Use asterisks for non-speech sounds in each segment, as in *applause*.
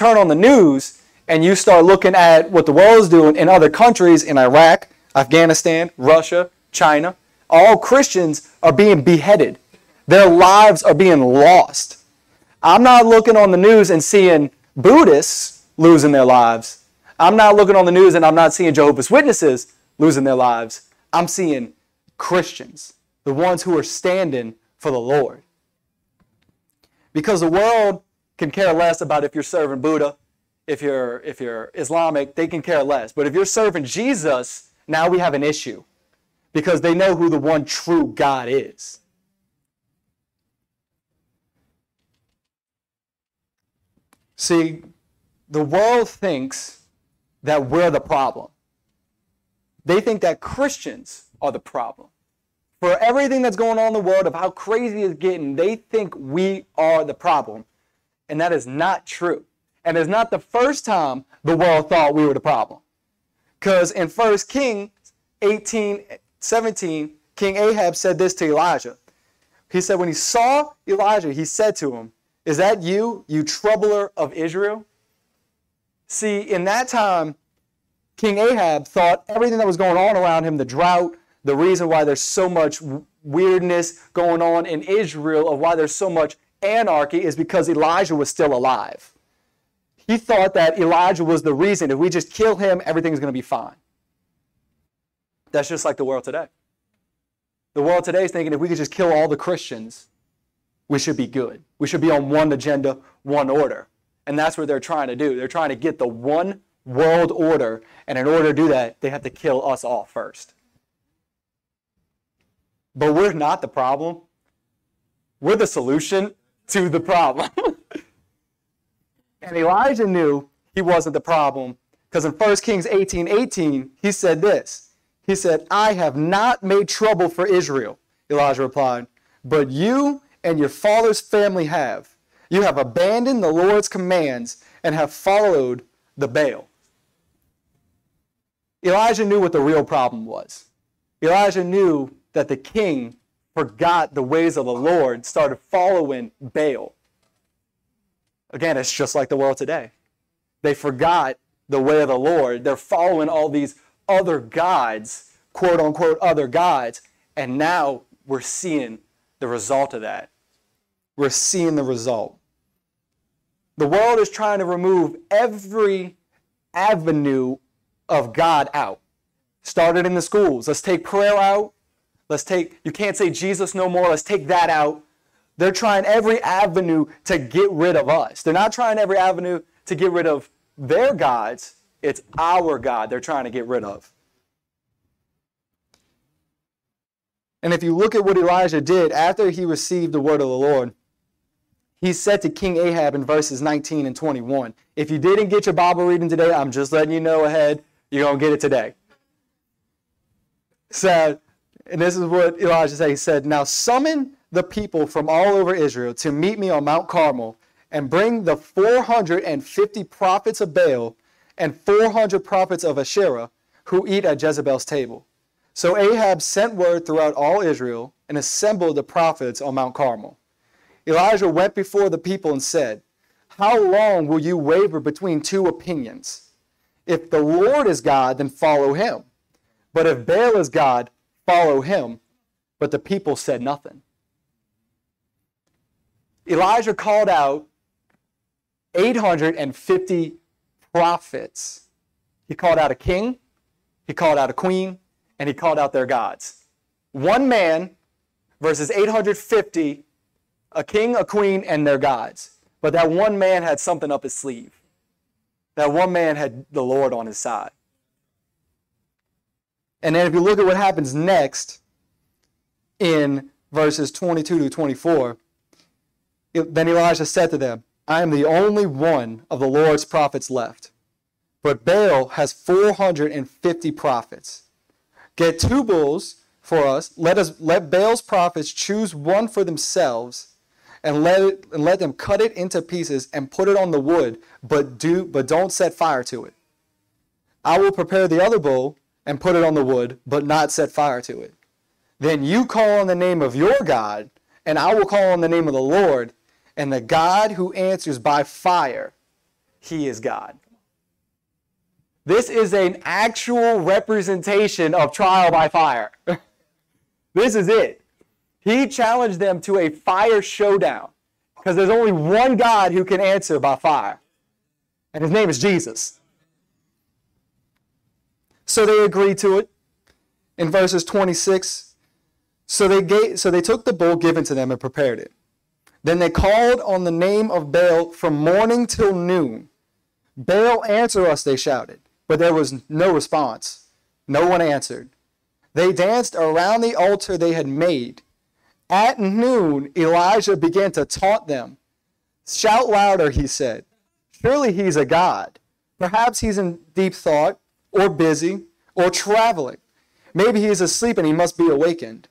turn on the news and you start looking at what the world is doing in other countries, in Iraq, Afghanistan, Russia, China, all Christians are being beheaded. Their lives are being lost. I'm not looking on the news and seeing Buddhists losing their lives. I'm not looking on the news and I'm not seeing Jehovah's Witnesses losing their lives. I'm seeing Christians, the ones who are standing for the Lord. Because the world can care less about if you're serving Buddha, if you're if you're Islamic, they can care less. But if you're serving Jesus, now we have an issue because they know who the one true God is. See, the world thinks that we're the problem. They think that Christians are the problem. For everything that's going on in the world, of how crazy it's getting, they think we are the problem. And that is not true. And it's not the first time the world thought we were the problem. Because in 1 Kings 18, 17, King Ahab said this to Elijah. He said, when he saw Elijah, he said to him, Is that you, you troubler of Israel? See, in that time, King Ahab thought everything that was going on around him, the drought, the reason why there's so much weirdness going on in Israel, of why there's so much anarchy, is because Elijah was still alive. He thought that Elijah was the reason. If we just kill him, everything's going to be fine. That's just like the world today. The world today is thinking if we could just kill all the Christians, we should be good. We should be on one agenda, one order. And that's what they're trying to do. They're trying to get the one world order. And in order to do that, they have to kill us all first. But we're not the problem. We're the solution to the problem. and Elijah knew he wasn't the problem because in 1 Kings 18 18, he said this he said, I have not made trouble for Israel, Elijah replied, but you and your father's family have. You have abandoned the Lord's commands and have followed the Baal. Elijah knew what the real problem was. Elijah knew that the king forgot the ways of the Lord, started following Baal. Again, it's just like the world today. They forgot the way of the Lord. They're following all these other gods, quote unquote, other gods. And now we're seeing the result of that. We're seeing the result. The world is trying to remove every avenue of God out. Started in the schools. Let's take prayer out. Let's take, you can't say Jesus no more. Let's take that out. They're trying every avenue to get rid of us. They're not trying every avenue to get rid of their gods. It's our God they're trying to get rid of. And if you look at what Elijah did after he received the word of the Lord, he said to King Ahab in verses 19 and 21, If you didn't get your Bible reading today, I'm just letting you know ahead, you're going to get it today. So, and this is what Elijah said. He said, Now summon the people from all over Israel to meet me on Mount Carmel and bring the 450 prophets of Baal and 400 prophets of Asherah who eat at Jezebel's table. So Ahab sent word throughout all Israel and assembled the prophets on Mount Carmel. Elijah went before the people and said, How long will you waver between two opinions? If the Lord is God, then follow him. But if Baal is God, follow him. But the people said nothing. Elijah called out 850 prophets. He called out a king, he called out a queen, and he called out their gods. One man versus 850, a king, a queen, and their gods. But that one man had something up his sleeve. That one man had the Lord on his side. And then if you look at what happens next in verses 22 to 24, then Elijah said to them, I am the only one of the Lord's prophets left. But Baal has 450 prophets. Get two bulls for us. Let us let Baal's prophets choose one for themselves, and let it, and let them cut it into pieces and put it on the wood, but do but don't set fire to it. I will prepare the other bull and put it on the wood, but not set fire to it. Then you call on the name of your God, and I will call on the name of the Lord, and the God who answers by fire, he is God. This is an actual representation of trial by fire. *laughs* this is it. He challenged them to a fire showdown because there's only one God who can answer by fire, and his name is Jesus. So they agreed to it. In verses 26, so they gave, so they took the bull given to them and prepared it. Then they called on the name of Baal from morning till noon. Baal, answer us, they shouted. But there was no response. No one answered. They danced around the altar they had made. At noon, Elijah began to taunt them. Shout louder, he said. Surely he's a god. Perhaps he's in deep thought, or busy, or traveling. Maybe he is asleep and he must be awakened.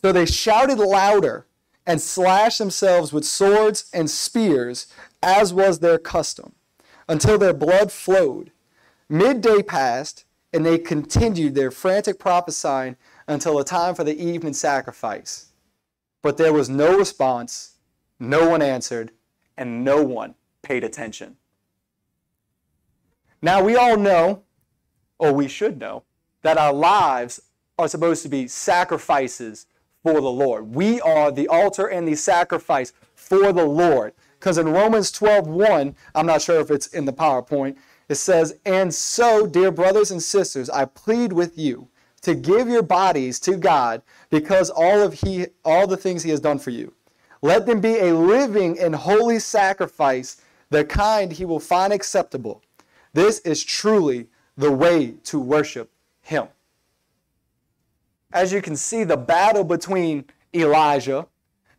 So they shouted louder and slashed themselves with swords and spears, as was their custom, until their blood flowed. Midday passed, and they continued their frantic prophesying until the time for the evening sacrifice. But there was no response, no one answered, and no one paid attention. Now, we all know, or we should know, that our lives are supposed to be sacrifices for the Lord. We are the altar and the sacrifice for the Lord. Because in Romans 12 1, I'm not sure if it's in the PowerPoint, it says, And so, dear brothers and sisters, I plead with you to give your bodies to God because all of he all the things he has done for you. Let them be a living and holy sacrifice, the kind he will find acceptable. This is truly the way to worship him. As you can see, the battle between Elijah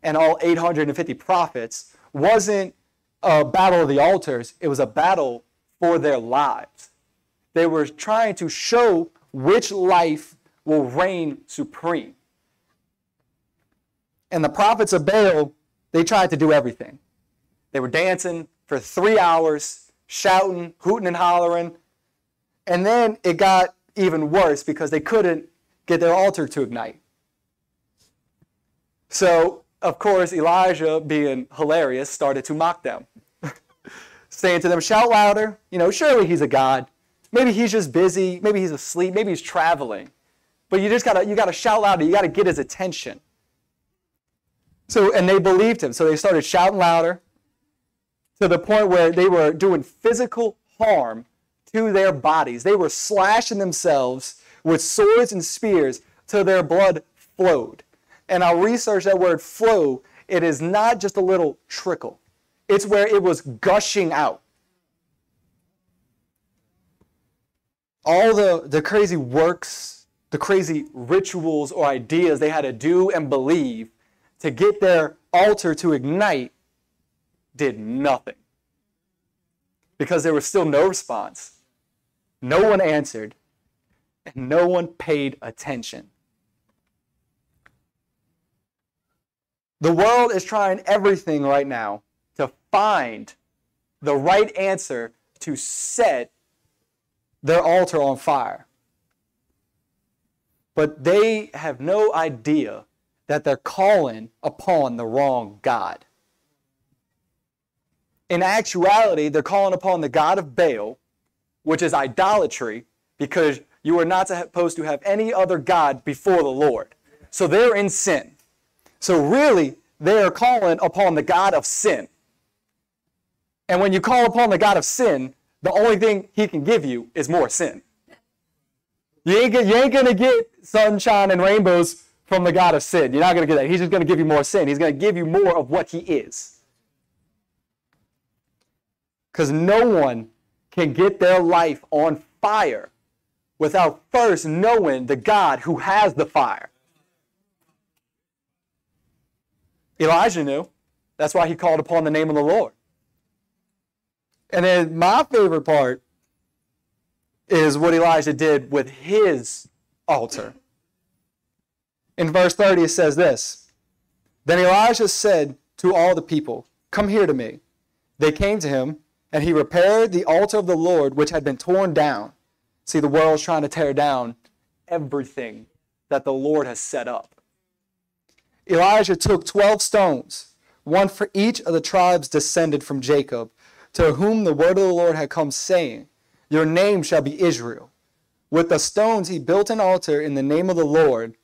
and all 850 prophets wasn't a battle of the altars, it was a battle for their lives. They were trying to show which life will reign supreme. And the prophets of Baal, they tried to do everything. They were dancing for three hours, shouting, hooting, and hollering. And then it got even worse because they couldn't get their altar to ignite. So, of course, Elijah, being hilarious, started to mock them, *laughs* saying to them, Shout louder. You know, surely he's a God. Maybe he's just busy. Maybe he's asleep. Maybe he's traveling. But you just gotta, you gotta shout louder. You gotta get his attention. So, and they believed him. So they started shouting louder to the point where they were doing physical harm to their bodies. They were slashing themselves with swords and spears till their blood flowed. And I'll research that word flow. It is not just a little trickle, it's where it was gushing out. All the, the crazy works, the crazy rituals or ideas they had to do and believe to get their altar to ignite did nothing. Because there was still no response. No one answered, and no one paid attention. The world is trying everything right now to find the right answer to set their altar on fire. But they have no idea that they're calling upon the wrong God. In actuality, they're calling upon the God of Baal, which is idolatry, because you are not supposed to have any other God before the Lord. So they're in sin. So really, they are calling upon the God of sin. And when you call upon the God of sin, the only thing he can give you is more sin. You ain't, you ain't going to get sunshine and rainbows from the God of sin. You're not going to get that. He's just going to give you more sin. He's going to give you more of what he is. Because no one can get their life on fire without first knowing the God who has the fire. Elijah knew. That's why he called upon the name of the Lord. And then my favorite part is what Elijah did with his altar. In verse 30, it says this Then Elijah said to all the people, Come here to me. They came to him, and he repaired the altar of the Lord, which had been torn down. See, the world's trying to tear down everything that the Lord has set up. Elijah took 12 stones, one for each of the tribes descended from Jacob, to whom the word of the Lord had come, saying, Your name shall be Israel. With the stones he built an altar in the name of the Lord,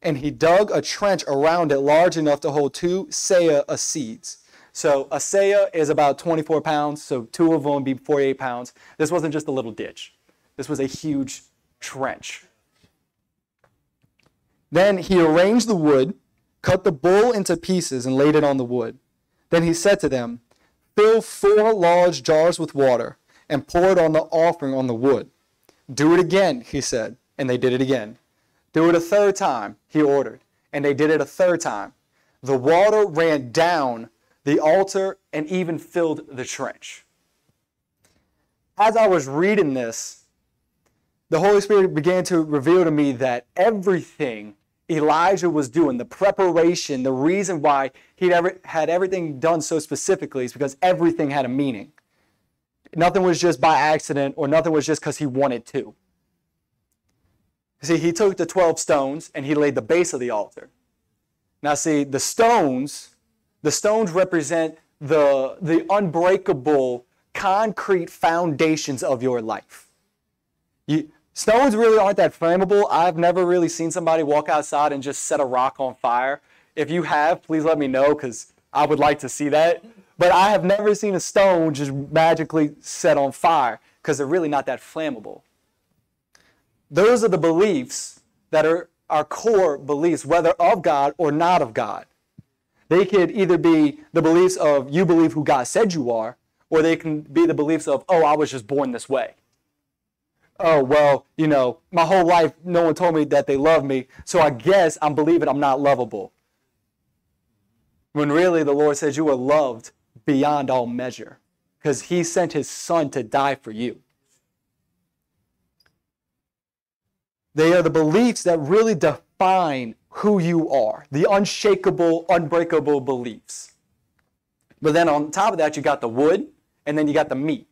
and he dug a trench around it large enough to hold two seah of seeds. So a seah is about 24 pounds, so two of them would be 48 pounds. This wasn't just a little ditch. This was a huge trench. Then he arranged the wood, cut the bull into pieces, and laid it on the wood. Then he said to them, Fill four large jars with water, and pour it on the offering on the wood. Do it again, he said, and they did it again. Do it a third time, he ordered, and they did it a third time. The water ran down the altar and even filled the trench. As I was reading this, the Holy Spirit began to reveal to me that everything Elijah was doing, the preparation, the reason why he had everything done so specifically is because everything had a meaning. Nothing was just by accident or nothing was just because he wanted to. See, he took the 12 stones and he laid the base of the altar. Now, see, the stones, the stones represent the, the unbreakable concrete foundations of your life. You, Stones really aren't that flammable. I've never really seen somebody walk outside and just set a rock on fire. If you have, please let me know because I would like to see that. But I have never seen a stone just magically set on fire because they're really not that flammable. Those are the beliefs that are our core beliefs, whether of God or not of God. They could either be the beliefs of you believe who God said you are, or they can be the beliefs of, oh, I was just born this way oh, well, you know, my whole life no one told me that they love me, so I guess I'm believing I'm not lovable. When really the Lord says you are loved beyond all measure because he sent his son to die for you. They are the beliefs that really define who you are, the unshakable, unbreakable beliefs. But then on top of that, you got the wood and then you got the meat.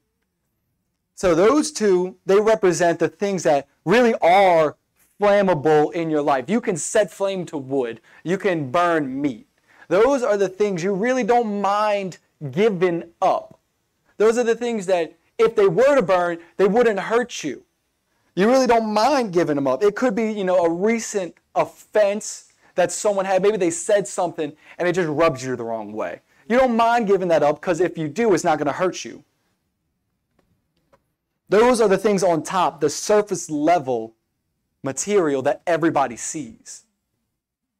So those two, they represent the things that really are flammable in your life. You can set flame to wood. You can burn meat. Those are the things you really don't mind giving up. Those are the things that if they were to burn, they wouldn't hurt you. You really don't mind giving them up. It could be, you know, a recent offense that someone had. Maybe they said something and it just rubs you the wrong way. You don't mind giving that up because if you do, it's not going to hurt you. Those are the things on top, the surface level material that everybody sees.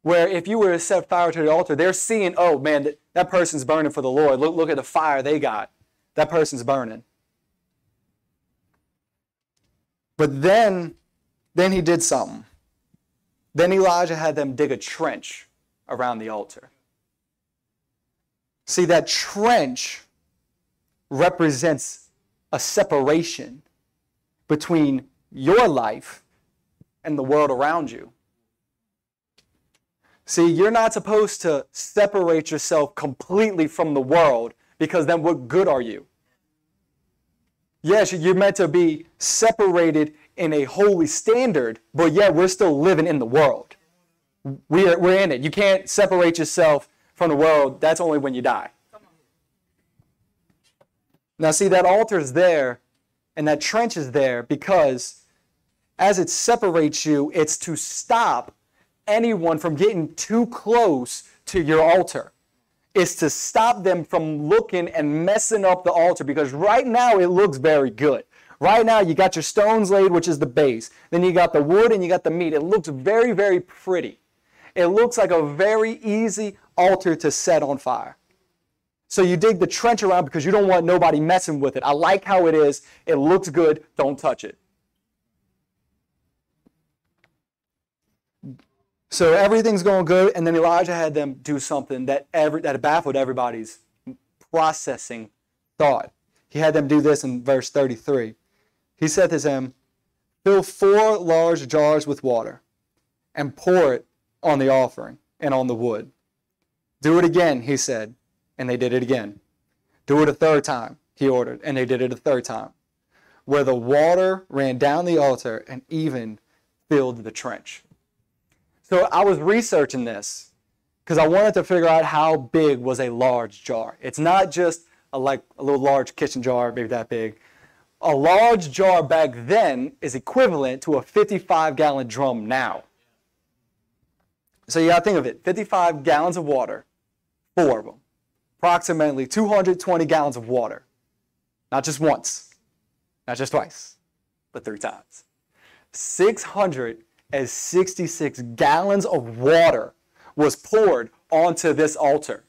Where if you were to set fire to the altar, they're seeing, oh man, that, that person's burning for the Lord. Look, look at the fire they got. That person's burning. But then, then he did something. Then Elijah had them dig a trench around the altar. See, that trench represents a separation between your life and the world around you. See, you're not supposed to separate yourself completely from the world because then what good are you? Yes, you're meant to be separated in a holy standard, but yet we're still living in the world. We are, we're in it. You can't separate yourself from the world. That's only when you die. Now, see, that altar is there and that trench is there because as it separates you, it's to stop anyone from getting too close to your altar. It's to stop them from looking and messing up the altar because right now it looks very good. Right now, you got your stones laid, which is the base. Then you got the wood and you got the meat. It looks very, very pretty. It looks like a very easy altar to set on fire. So you dig the trench around because you don't want nobody messing with it. I like how it is. It looks good. Don't touch it. So everything's going good, and then Elijah had them do something that every, that baffled everybody's processing thought. He had them do this in verse 33. He said to them, Fill four large jars with water and pour it on the offering and on the wood. Do it again, he said and they did it again. Do it a third time, he ordered, and they did it a third time, where the water ran down the altar and even filled the trench. So I was researching this because I wanted to figure out how big was a large jar. It's not just a like a little large kitchen jar, maybe that big. A large jar back then is equivalent to a 55 gallon drum now. So you got to think of it 55 gallons of water, four of them, approximately 220 gallons of water. Not just once, not just twice, but three times. 666 gallons of water was poured onto this altar.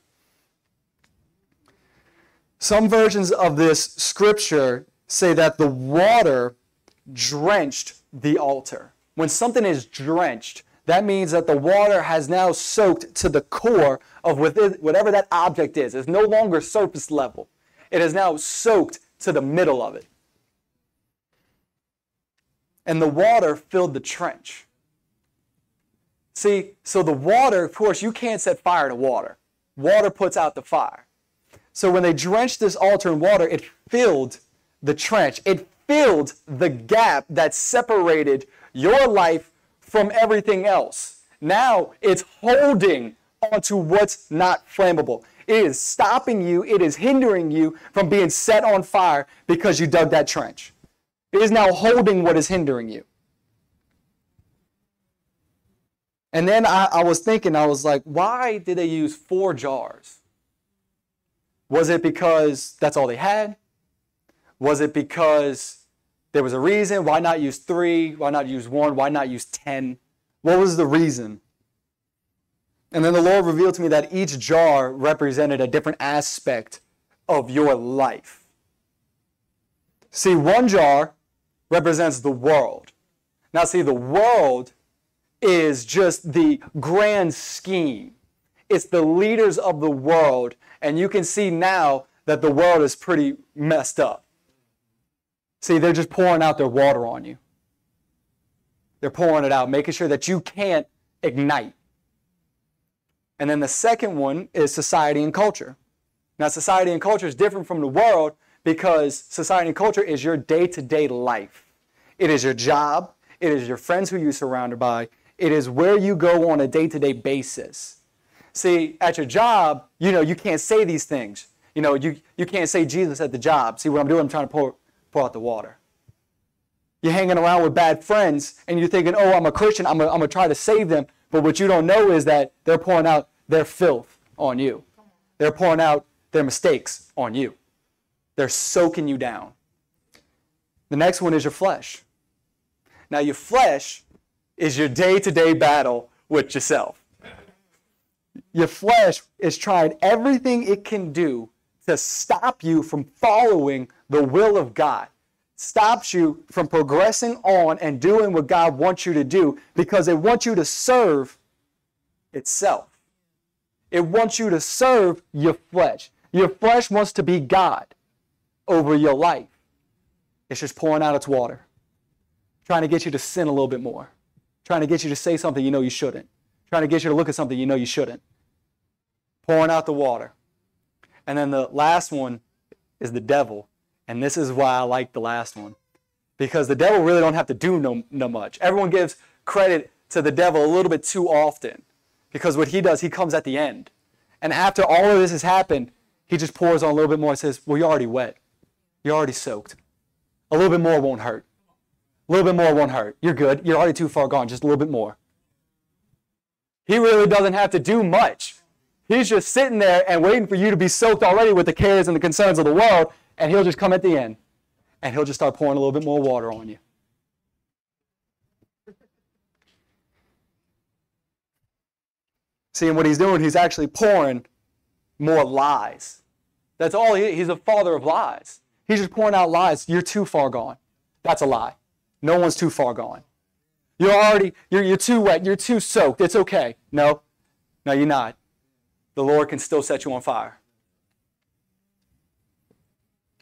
Some versions of this scripture say that the water drenched the altar. When something is drenched, that means that the water has now soaked to the core of whatever that object is. It's no longer surface level. It is now soaked to the middle of it. And the water filled the trench. See, so the water, of course, you can't set fire to water. Water puts out the fire. So when they drenched this altar in water, it filled the trench. It filled the gap that separated your life from everything else. Now it's holding onto what's not flammable. It is stopping you, it is hindering you from being set on fire because you dug that trench. It is now holding what is hindering you. And then I, I was thinking, I was like, why did they use four jars? Was it because that's all they had? Was it because there was a reason? Why not use three? Why not use one? Why not use ten? What was the reason? And then the Lord revealed to me that each jar represented a different aspect of your life. See, one jar represents the world. Now, see, the world is just the grand scheme. It's the leaders of the world. And you can see now that the world is pretty messed up. See, they're just pouring out their water on you. They're pouring it out, making sure that you can't ignite. And then the second one is society and culture. Now, society and culture is different from the world because society and culture is your day to day life. It is your job, it is your friends who you're surrounded by, it is where you go on a day to day basis. See, at your job, you know, you can't say these things. You know, you, you can't say Jesus at the job. See what I'm doing? I'm trying to pour, pour out the water. You're hanging around with bad friends and you're thinking, oh, I'm a Christian, I'm going to try to save them. But what you don't know is that they're pouring out their filth on you. They're pouring out their mistakes on you. They're soaking you down. The next one is your flesh. Now, your flesh is your day to day battle with yourself. Your flesh is trying everything it can do to stop you from following the will of God, stops you from progressing on and doing what God wants you to do because it wants you to serve itself. It wants you to serve your flesh. Your flesh wants to be God over your life. It's just pouring out its water, trying to get you to sin a little bit more, trying to get you to say something you know you shouldn't, trying to get you to look at something you know you shouldn't. Pouring out the water. And then the last one is the devil. And this is why I like the last one. Because the devil really don't have to do no, no much. Everyone gives credit to the devil a little bit too often. Because what he does, he comes at the end. And after all of this has happened, he just pours on a little bit more and says, Well, you're already wet. You're already soaked. A little bit more won't hurt. A little bit more won't hurt. You're good. You're already too far gone. Just a little bit more. He really doesn't have to do much. He's just sitting there and waiting for you to be soaked already with the cares and the concerns of the world, and he'll just come at the end and he'll just start pouring a little bit more water on you. See, and what he's doing, he's actually pouring more lies. That's all he, he's a father of lies. He's just pouring out lies. You're too far gone. That's a lie. No one's too far gone. You're already, you're, you're too wet. You're too soaked. It's okay. No, no, you're not. The Lord can still set you on fire.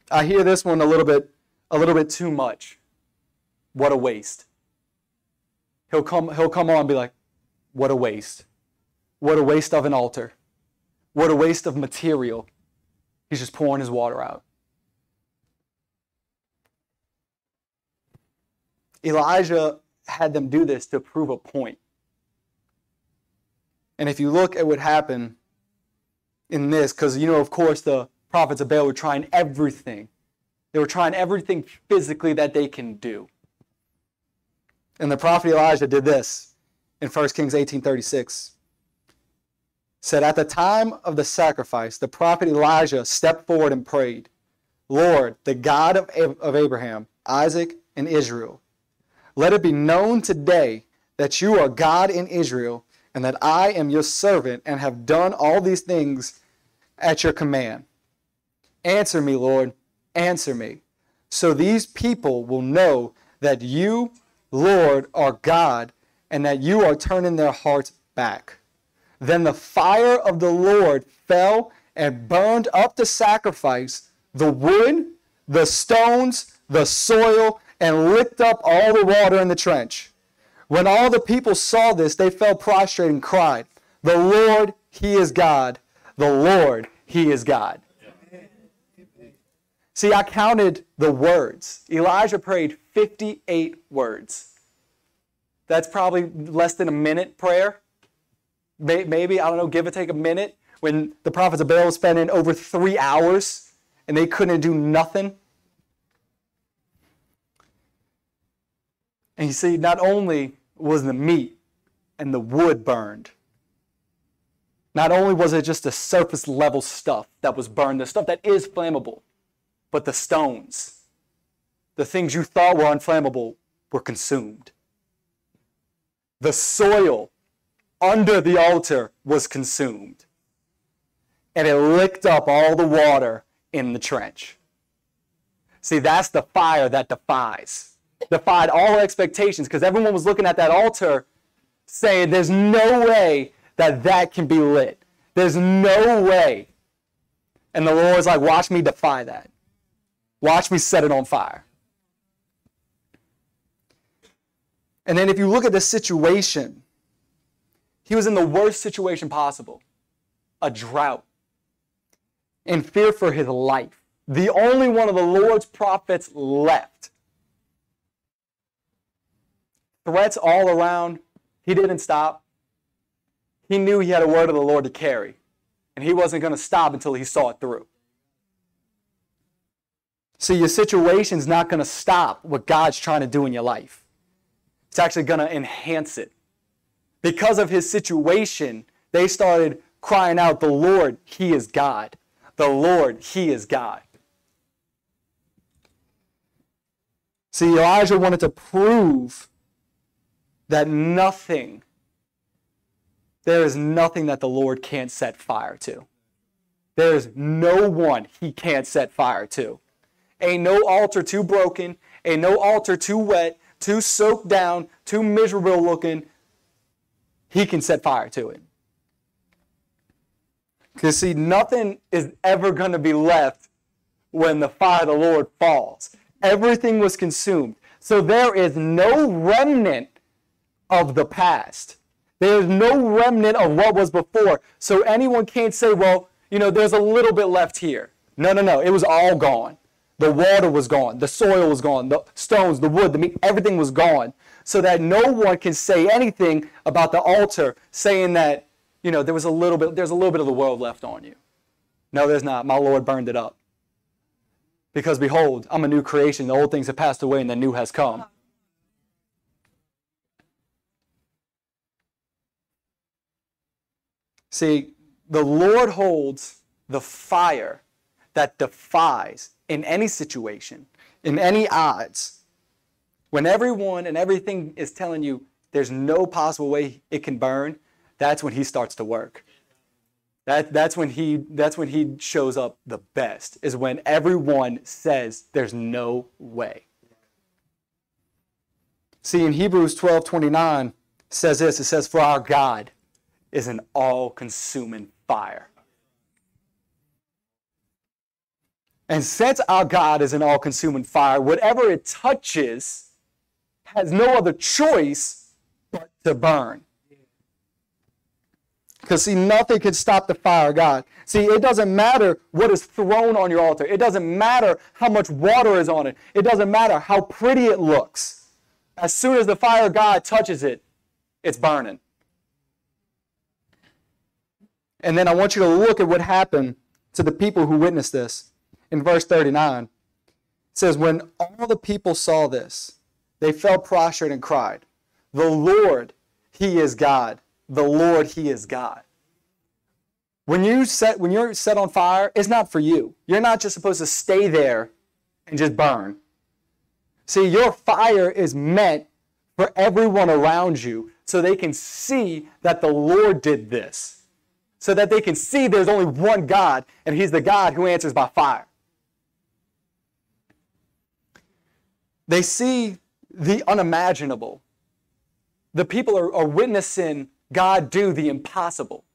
I hear this one a little bit, a little bit too much. What a waste. He'll come, he'll come on and be like, what a waste. What a waste of an altar. What a waste of material. He's just pouring his water out. Elijah had them do this to prove a point. And if you look at what happened in this, because you know, of course, the, prophets of Baal were trying everything. They were trying everything physically that they can do. And the prophet Elijah did this in 1 Kings 18:36. Said at the time of the sacrifice, the prophet Elijah stepped forward and prayed, Lord, the God of, of Abraham, Isaac, and Israel, let it be known today that you are God in Israel, and that I am your servant and have done all these things at your command. Answer me, Lord, answer me, so these people will know that you, Lord, are God, and that you are turning their hearts back. Then the fire of the Lord fell and burned up the sacrifice, the wood, the stones, the soil, and licked up all the water in the trench. When all the people saw this, they fell prostrate and cried, The Lord, He is God. The Lord, He is God. See, I counted the words. Elijah prayed 58 words. That's probably less than a minute prayer. Maybe, I don't know, give or take a minute. When the prophets of Baal were spending over three hours and they couldn't do nothing. And you see, not only was the meat and the wood burned, not only was it just the surface level stuff that was burned, the stuff that is flammable, but the stones, the things you thought were unflammable, were consumed. The soil under the altar was consumed. And it licked up all the water in the trench. See, that's the fire that defies defied all expectations because everyone was looking at that altar saying, There's no way that that can be lit. There's no way. And the Lord's like, Watch me defy that. Watch me set it on fire. And then if you look at the situation, he was in the worst situation possible a drought, and fear for his life. The only one of the Lord's prophets left threats all around. He didn't stop. He knew he had a word of the Lord to carry, and he wasn't going to stop until he saw it through. See, your situation's not going to stop what God's trying to do in your life. It's actually going to enhance it. Because of his situation, they started crying out, The Lord, He is God. The Lord, He is God. See, Elijah wanted to prove that nothing, there is nothing that the Lord can't set fire to. There is no one he can't set fire to. Ain't no altar too broken, ain't no altar too wet, too soaked down, too miserable looking. He can set fire to it. Because, see, nothing is ever going to be left when the fire of the Lord falls. Everything was consumed. So there is no remnant of the past. There's no remnant of what was before. So anyone can't say, well, you know, there's a little bit left here. No, no, no. It was all gone. The water was gone. The soil was gone. The stones, the wood, the meat, everything was gone. So that no one can say anything about the altar saying that, you know, there was a little bit, there's a little bit of the world left on you. No, there's not. My Lord burned it up. Because behold, I'm a new creation. The old things have passed away and the new has come. See, the Lord holds the fire that defies in any situation, in any odds. When everyone and everything is telling you there's no possible way it can burn, that's when he starts to work. That, that's when he that's when he shows up the best is when everyone says there's no way. See in Hebrews 12, 29 says this, it says, For our God is an all consuming fire. And since our God is an all consuming fire, whatever it touches has no other choice but to burn. Because, see, nothing can stop the fire of God. See, it doesn't matter what is thrown on your altar, it doesn't matter how much water is on it, it doesn't matter how pretty it looks. As soon as the fire of God touches it, it's burning. And then I want you to look at what happened to the people who witnessed this in verse 39. It says, When all the people saw this, they fell prostrate and cried, The Lord, He is God. The Lord, He is God. When you set when you're set on fire, it's not for you. You're not just supposed to stay there and just burn. See, your fire is meant for everyone around you so they can see that the Lord did this. So that they can see there's only one God, and He's the God who answers by fire. They see the unimaginable. The people are, are witnessing God do the impossible.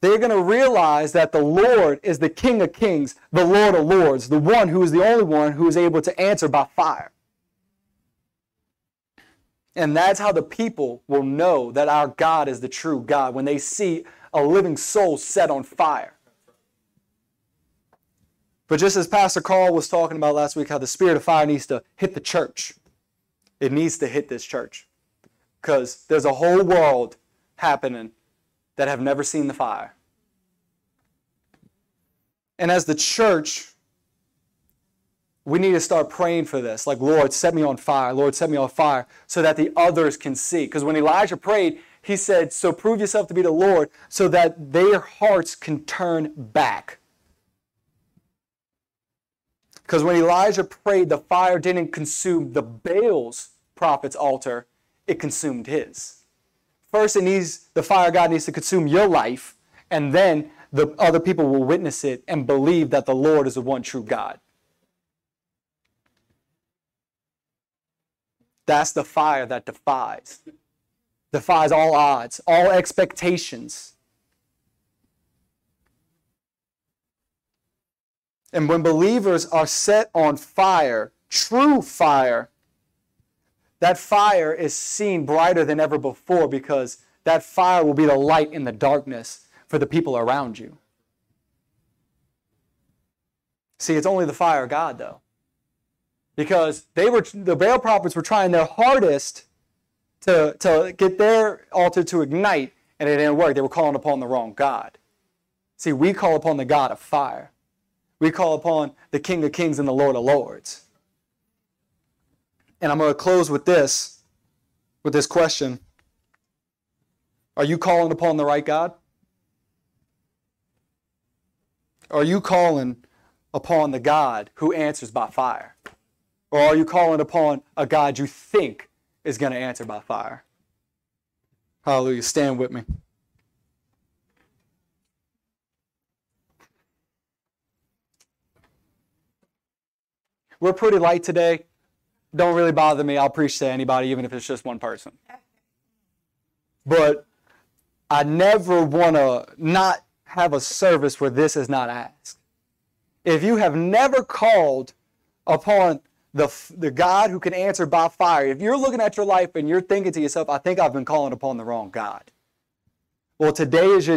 They're going to realize that the Lord is the King of Kings, the Lord of Lords, the one who is the only one who is able to answer by fire. And that's how the people will know that our God is the true God when they see a living soul set on fire. But just as Pastor Carl was talking about last week, how the spirit of fire needs to hit the church, it needs to hit this church. Because there's a whole world happening that have never seen the fire. And as the church, we need to start praying for this. Like, Lord, set me on fire. Lord, set me on fire so that the others can see. Because when Elijah prayed, he said, So prove yourself to be the Lord so that their hearts can turn back. Because when Elijah prayed, the fire didn't consume the Baal's prophet's altar, it consumed his. First, it needs the fire God needs to consume your life, and then the other people will witness it and believe that the Lord is the one true God. That's the fire that defies. Defies all odds, all expectations. And when believers are set on fire, true fire, that fire is seen brighter than ever before because that fire will be the light in the darkness for the people around you. See, it's only the fire of God, though because they were the Baal prophets were trying their hardest to, to get their altar to ignite, and it didn't work. They were calling upon the wrong God. See, we call upon the God of fire. We call upon the King of Kings and the Lord of Lords. And I'm going to close with this, with this question. Are you calling upon the right God? Are you calling upon the God who answers by fire? Or are you calling upon a God you think is going to answer by fire? Hallelujah. Stand with me. We're pretty light today. Don't really bother me. I'll preach to anybody, even if it's just one person. But I never want to not have a service where this is not asked. If you have never called upon the, the God who can answer by fire. If you're looking at your life and you're thinking to yourself, I think I've been calling upon the wrong God. Well, today is your day.